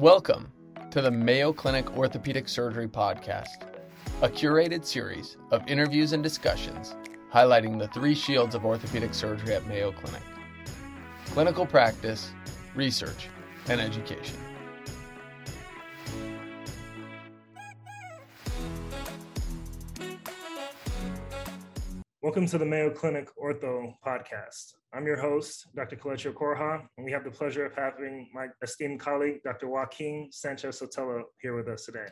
Welcome to the Mayo Clinic Orthopedic Surgery Podcast, a curated series of interviews and discussions highlighting the three shields of orthopedic surgery at Mayo Clinic clinical practice, research, and education. Welcome to the Mayo Clinic Ortho Podcast. I'm your host, Dr. Kelechi Okoroha, and we have the pleasure of having my esteemed colleague, Dr. Joaquin Sanchez Sotelo, here with us today.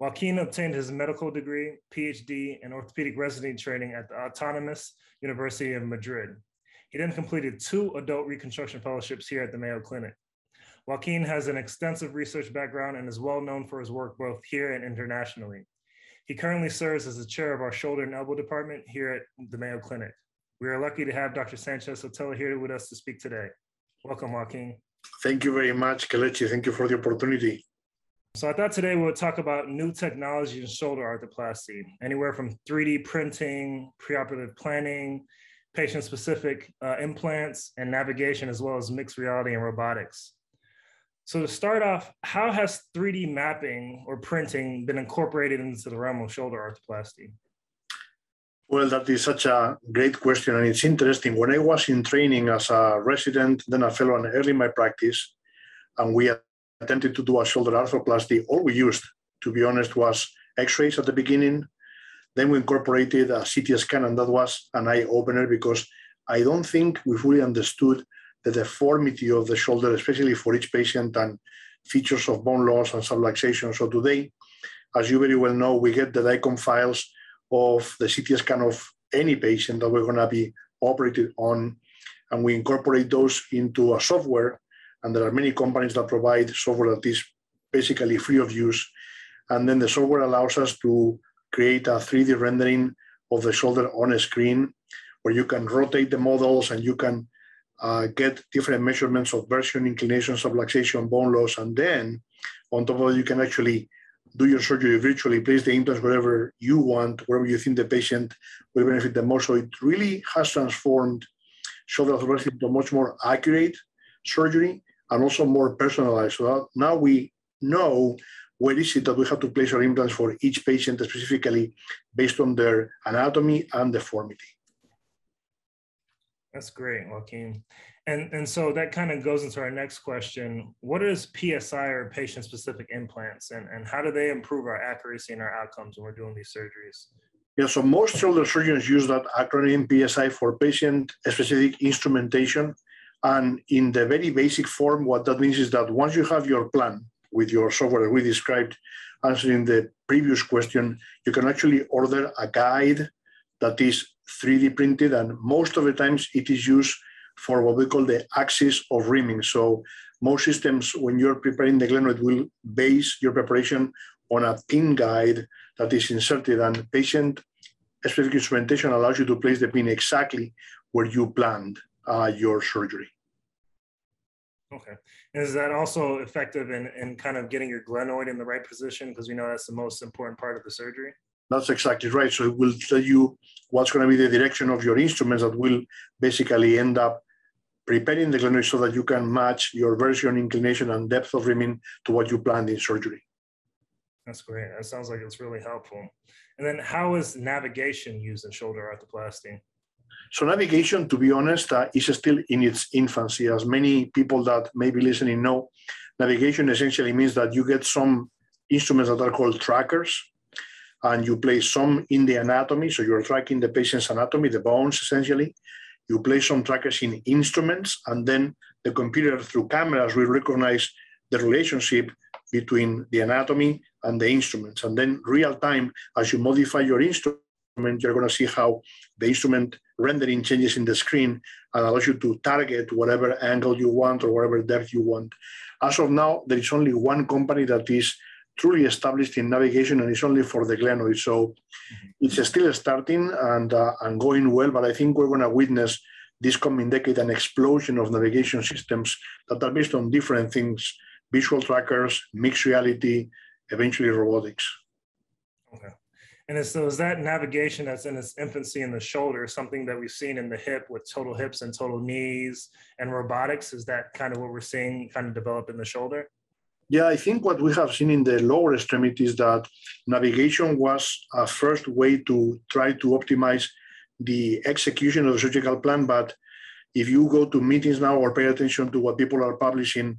Joaquin obtained his medical degree, PhD, and orthopedic residency training at the Autonomous University of Madrid. He then completed two adult reconstruction fellowships here at the Mayo Clinic. Joaquin has an extensive research background and is well known for his work both here and internationally. He currently serves as the chair of our shoulder and elbow department here at the Mayo Clinic. We are lucky to have Dr. Sanchez Sotelo here with us to speak today. Welcome, Joaquin. Thank you very much, Kelechi. Thank you for the opportunity. So I thought today we would talk about new technology in shoulder arthroplasty, anywhere from 3D printing, preoperative planning, patient-specific uh, implants, and navigation, as well as mixed reality and robotics. So to start off, how has 3D mapping or printing been incorporated into the realm of shoulder arthroplasty? Well, that is such a great question, and it's interesting. When I was in training as a resident, then a fellow, and early in my practice, and we attempted to do a shoulder arthroplasty, all we used, to be honest, was X-rays at the beginning. Then we incorporated a CT scan, and that was an eye opener because I don't think we fully understood the deformity of the shoulder, especially for each patient, and features of bone loss and subluxation. So today, as you very well know, we get the DICOM files of the CT scan of any patient that we're going to be operated on, and we incorporate those into a software. And there are many companies that provide software that is basically free of use. And then the software allows us to create a 3D rendering of the shoulder on a screen where you can rotate the models and you can uh, get different measurements of version, inclination, subluxation, bone loss. And then on top of that, you can actually do your surgery virtually, place the implants wherever you want, wherever you think the patient will benefit the most. So it really has transformed shoulder arthroplasty into a much more accurate surgery and also more personalized. So now we know where is it that we have to place our implants for each patient specifically based on their anatomy and deformity. That's great, Joaquin. And, and so that kind of goes into our next question. What is PSI or patient specific implants and, and how do they improve our accuracy and our outcomes when we're doing these surgeries? Yeah, so most shoulder surgeons use that acronym PSI for patient specific instrumentation. And in the very basic form, what that means is that once you have your plan with your software we described answering the previous question, you can actually order a guide that is 3D printed. And most of the times it is used for what we call the axis of rimming. So most systems, when you're preparing the glenoid, will base your preparation on a pin guide that is inserted and patient specific instrumentation allows you to place the pin exactly where you planned uh, your surgery. Okay. Is that also effective in, in kind of getting your glenoid in the right position? Because we know that's the most important part of the surgery. That's exactly right. So it will tell you what's going to be the direction of your instruments that will basically end up preparing the glenoid so that you can match your version, inclination, and depth of rimming to what you planned in surgery. That's great. That sounds like it's really helpful. And then how is navigation used in shoulder arthroplasty? So navigation, to be honest, uh, is still in its infancy. As many people that may be listening know, navigation essentially means that you get some instruments that are called trackers, and you place some in the anatomy. So you're tracking the patient's anatomy, the bones essentially. You place some trackers in instruments, and then the computer through cameras will recognize the relationship between the anatomy and the instruments. And then real time, as you modify your instrument, you're going to see how the instrument rendering changes in the screen and allows you to target whatever angle you want or whatever depth you want. As of now, there is only one company that is truly established in navigation and it's only for the glenoid. So it's still starting and, uh, and going well, but I think we're going to witness this coming decade an explosion of navigation systems that are based on different things, visual trackers, mixed reality, eventually robotics. Okay. And so is that navigation that's in its infancy in the shoulder something that we've seen in the hip with total hips and total knees and robotics? Is that kind of what we're seeing kind of develop in the shoulder? Yeah, I think what we have seen in the lower extremity is that navigation was a first way to try to optimize the execution of the surgical plan. But if you go to meetings now or pay attention to what people are publishing,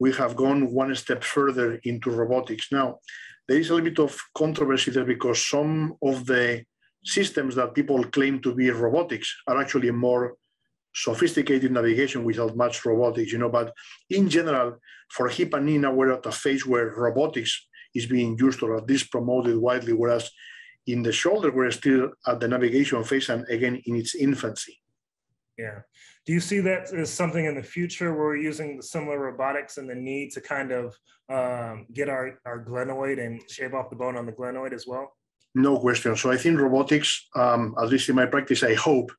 we have gone one step further into robotics. Now, there is a little bit of controversy there because some of the systems that people claim to be robotics are actually more sophisticated navigation without much robotics, you know. But in general, for hip and knee, now we're at a phase where robotics is being used or at least promoted widely, whereas in the shoulder, we're still at the navigation phase and again in its infancy. Yeah. Do you see that as something in the future where we're using similar robotics in the knee to kind of um, get our, our glenoid and shave off the bone on the glenoid as well? No question. So I think robotics, um, at least in my practice, I hope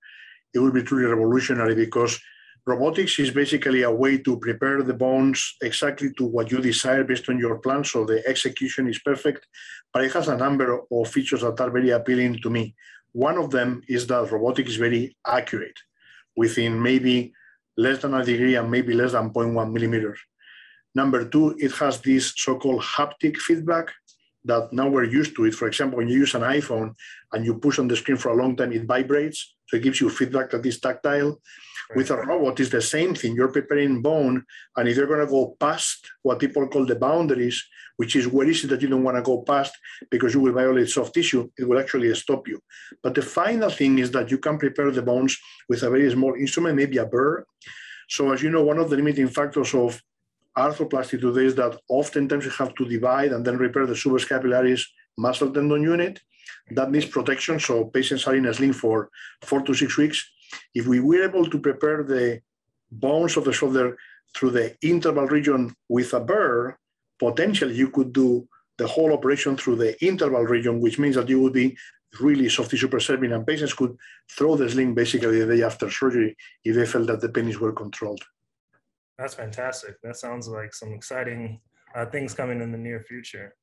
it will be truly revolutionary because robotics is basically a way to prepare the bones exactly to what you desire based on your plan. So the execution is perfect, but it has a number of features that are very appealing to me. One of them is that robotics is very accurate within maybe less than a degree and maybe less than 0.1 millimeters. Number two, it has this so-called haptic feedback that now we're used to it. For example, when you use an iPhone and you push on the screen for a long time, it vibrates. So it gives you feedback that is tactile. Right. With a robot, it's the same thing. You're preparing bone, and if you're going to go past what people call the boundaries, which is where is it that you don't want to go past because you will violate soft tissue, it will actually stop you. But the final thing is that you can prepare the bones with a very small instrument, maybe a burr. So as you know, one of the limiting factors of arthroplasty today is that oftentimes you have to divide and then repair the subscapularis muscle tendon unit. That needs protection, so patients are in a sling for four to six weeks. If we were able to prepare the bones of the shoulder through the interval region with a burr, potentially you could do the whole operation through the interval region, which means that you would be really soft tissue preserving and patients could throw the sling basically the day after surgery if they felt that the pain is well controlled. That's fantastic. That sounds like some exciting uh, things coming in the near future.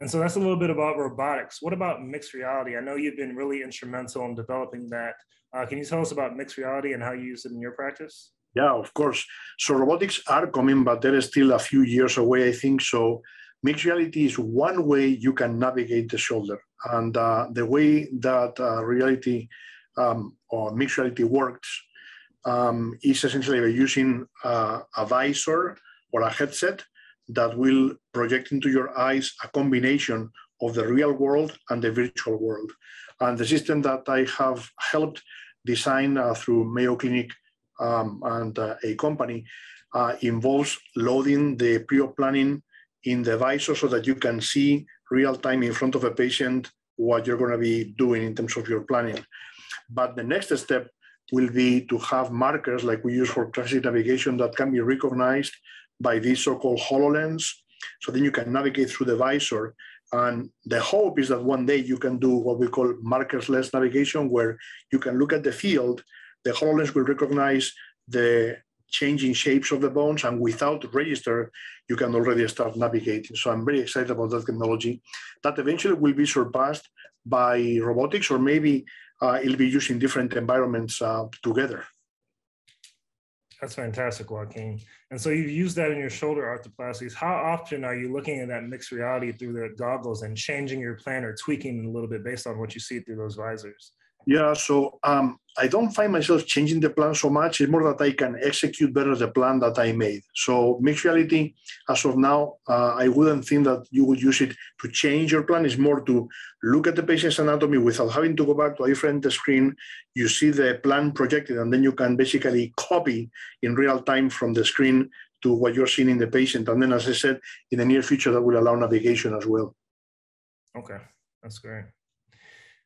And so that's a little bit about robotics. What about mixed reality? I know you've been really instrumental in developing that. Uh, can you tell us about mixed reality and how you use it in your practice? Yeah, of course. So robotics are coming, but they're still a few years away, I think. So mixed reality is one way you can navigate the shoulder. And uh, the way that uh, reality um, or mixed reality works um, is essentially by using a visor or a headset that will project into your eyes a combination of the real world and the virtual world. And the system that I have helped design uh, through Mayo Clinic um, and uh, a company uh, involves loading the pre-op planning in the visor so that you can see real time in front of a patient what you're going to be doing in terms of your planning. But the next step will be to have markers like we use for transit navigation that can be recognized by these so-called HoloLens. So then you can navigate through the visor. And the hope is that one day you can do what we call markerless navigation, where you can look at the field, the HoloLens will recognize the changing shapes of the bones, and without register, you can already start navigating. So I'm very excited about that technology that eventually will be surpassed by robotics or maybe it'll be used in different environments uh, together. That's fantastic, Joaquin. And so you've used that in your shoulder arthroplasties. How often are you looking at that mixed reality through the goggles and changing your plan or tweaking a little bit based on what you see through those visors? Yeah, so um, I don't find myself changing the plan so much. It's more that I can execute better the plan that I made. So mixed reality, as of now, uh, I wouldn't think that you would use it to change your plan. It's more to look at the patient's anatomy without having to go back to a different screen. You see the plan projected, and then you can basically copy in real time from the screen to what you're seeing in the patient. And then, as I said, in the near future, that will allow navigation as well. Okay, that's great.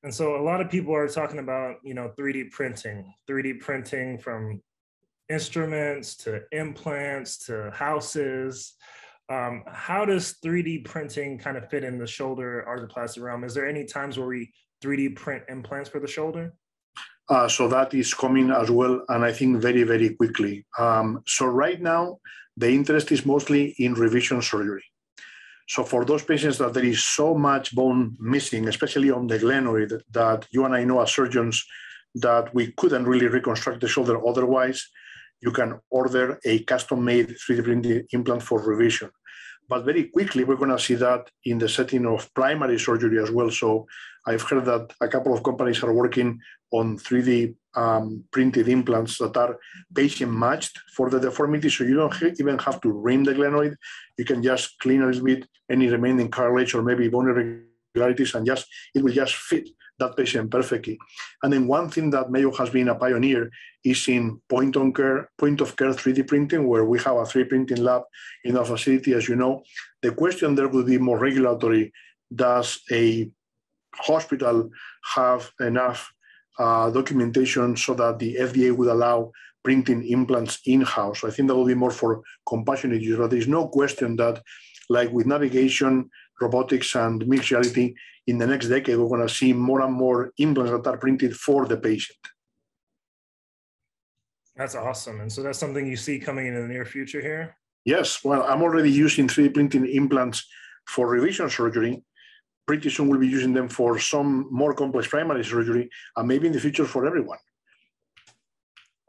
And so a lot of people are talking about, you know, 3D printing, 3D printing from instruments to implants to houses. Um, how does 3D printing kind of fit in the shoulder arthroplasty realm? Is there any times where we 3D print implants for the shoulder? Uh, so that is coming as well, and I think very, very quickly. Um, so right now, the interest is mostly in revision surgery. So for those patients that there is so much bone missing, especially on the glenoid, that, you and I know as surgeons that we couldn't really reconstruct the shoulder otherwise, you can order a custom-made 3D printed implant for revision. But very quickly, we're going to see that in the setting of primary surgery as well. So I've heard that a couple of companies are working on 3D um, printed implants that are patient matched for the deformity. So you don't even have to rim the glenoid. You can just clean a little bit any remaining cartilage or maybe bone irregularities and just it will just fit that patient perfectly. And then one thing that Mayo has been a pioneer is in point on care, point of care 3D printing, where we have a 3D printing lab in our facility, as you know. The question there would be more regulatory. Does a hospital have enough uh, documentation so that the FDA would allow printing implants in-house? I think that will be more for compassionate use, but there's no question that like with navigation, robotics, and mixed reality, in the next decade, we're going to see more and more implants that are printed for the patient. That's awesome. And so that's something you see coming in the near future here? Yes. Well, I'm already using 3D printing implants for revision surgery. Pretty soon we'll be using them for some more complex primary surgery and maybe in the future for everyone.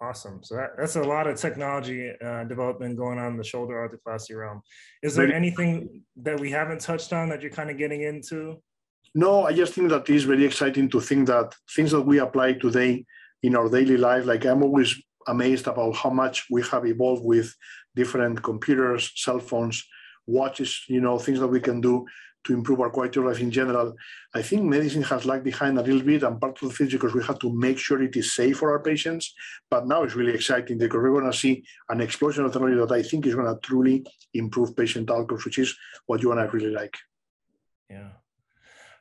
Awesome. So that, that's a lot of technology uh, development going on in the shoulder arthroplasty realm. Is there anything that we haven't touched on that you're kind of getting into? No, I just think that it's very exciting to think that things that we apply today in our daily life, like I'm always amazed about how much we have evolved with different computers, cell phones, watches, you know, things that we can do to improve our quality of life in general. I think medicine has lagged behind a little bit and part of the is because we have to make sure it is safe for our patients. But now it's really exciting because we're going to see an explosion of technology that I think is going to truly improve patient outcomes, which is what you and I really like. Yeah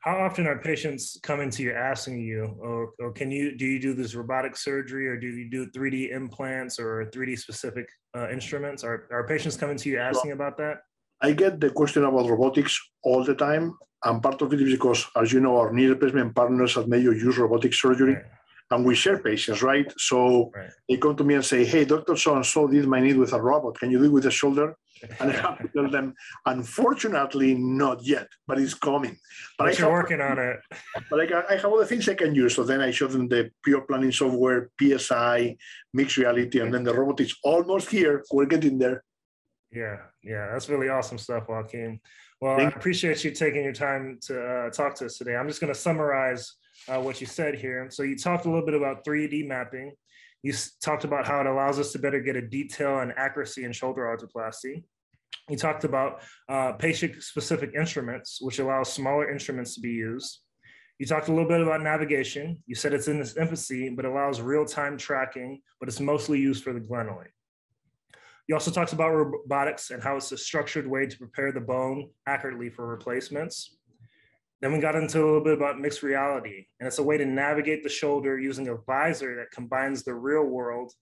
how often are patients coming to you asking you or, or can you do you do this robotic surgery or do you do 3d implants or 3d specific uh, instruments? Are, are patients coming to you asking about that? I get the question about robotics all the time. And part of it is because as you know our knee replacement partners at mayo use robotic surgery. Right. And we share patients right so right. they come to me and say hey dr so and so did my knee with a robot can you do it with a shoulder and I have to tell them, unfortunately, not yet, but it's coming. But, have, working on it. But I, I have other things I can use. So then I show them the pure planning software, PSI, mixed reality, and then the robot is almost here. We're getting there. Yeah, yeah, that's really awesome stuff, Joaquin. Well, Thank I appreciate you taking your time to uh, talk to us today. I'm just going to summarize uh, what you said here. So you talked a little bit about 3D mapping. You talked about how it allows us to better get a detail and accuracy in shoulder arthroplasty. You talked about uh, patient-specific instruments, which allows smaller instruments to be used. You talked a little bit about navigation. You said it's in its infancy, but allows real-time tracking, but it's mostly used for the glenoid. You also talked about robotics and how it's a structured way to prepare the bone accurately for replacements. Then we got into a little bit about mixed reality, and it's a way to navigate the shoulder using a visor that combines the real world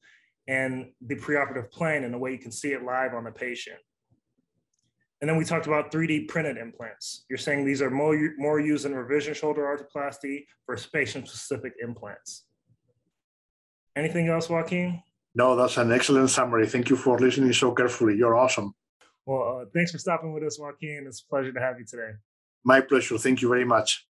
and the preoperative plane in a way you can see it live on the patient. And then we talked about 3D printed implants. You're saying these are more, more used in revision shoulder arthroplasty for patient specific implants. Anything else, Joaquin? No, that's an excellent summary. Thank you for listening so carefully. You're awesome. Well, uh, thanks for stopping with us, Joaquin. It's a pleasure to have you today. My pleasure. Thank you very much.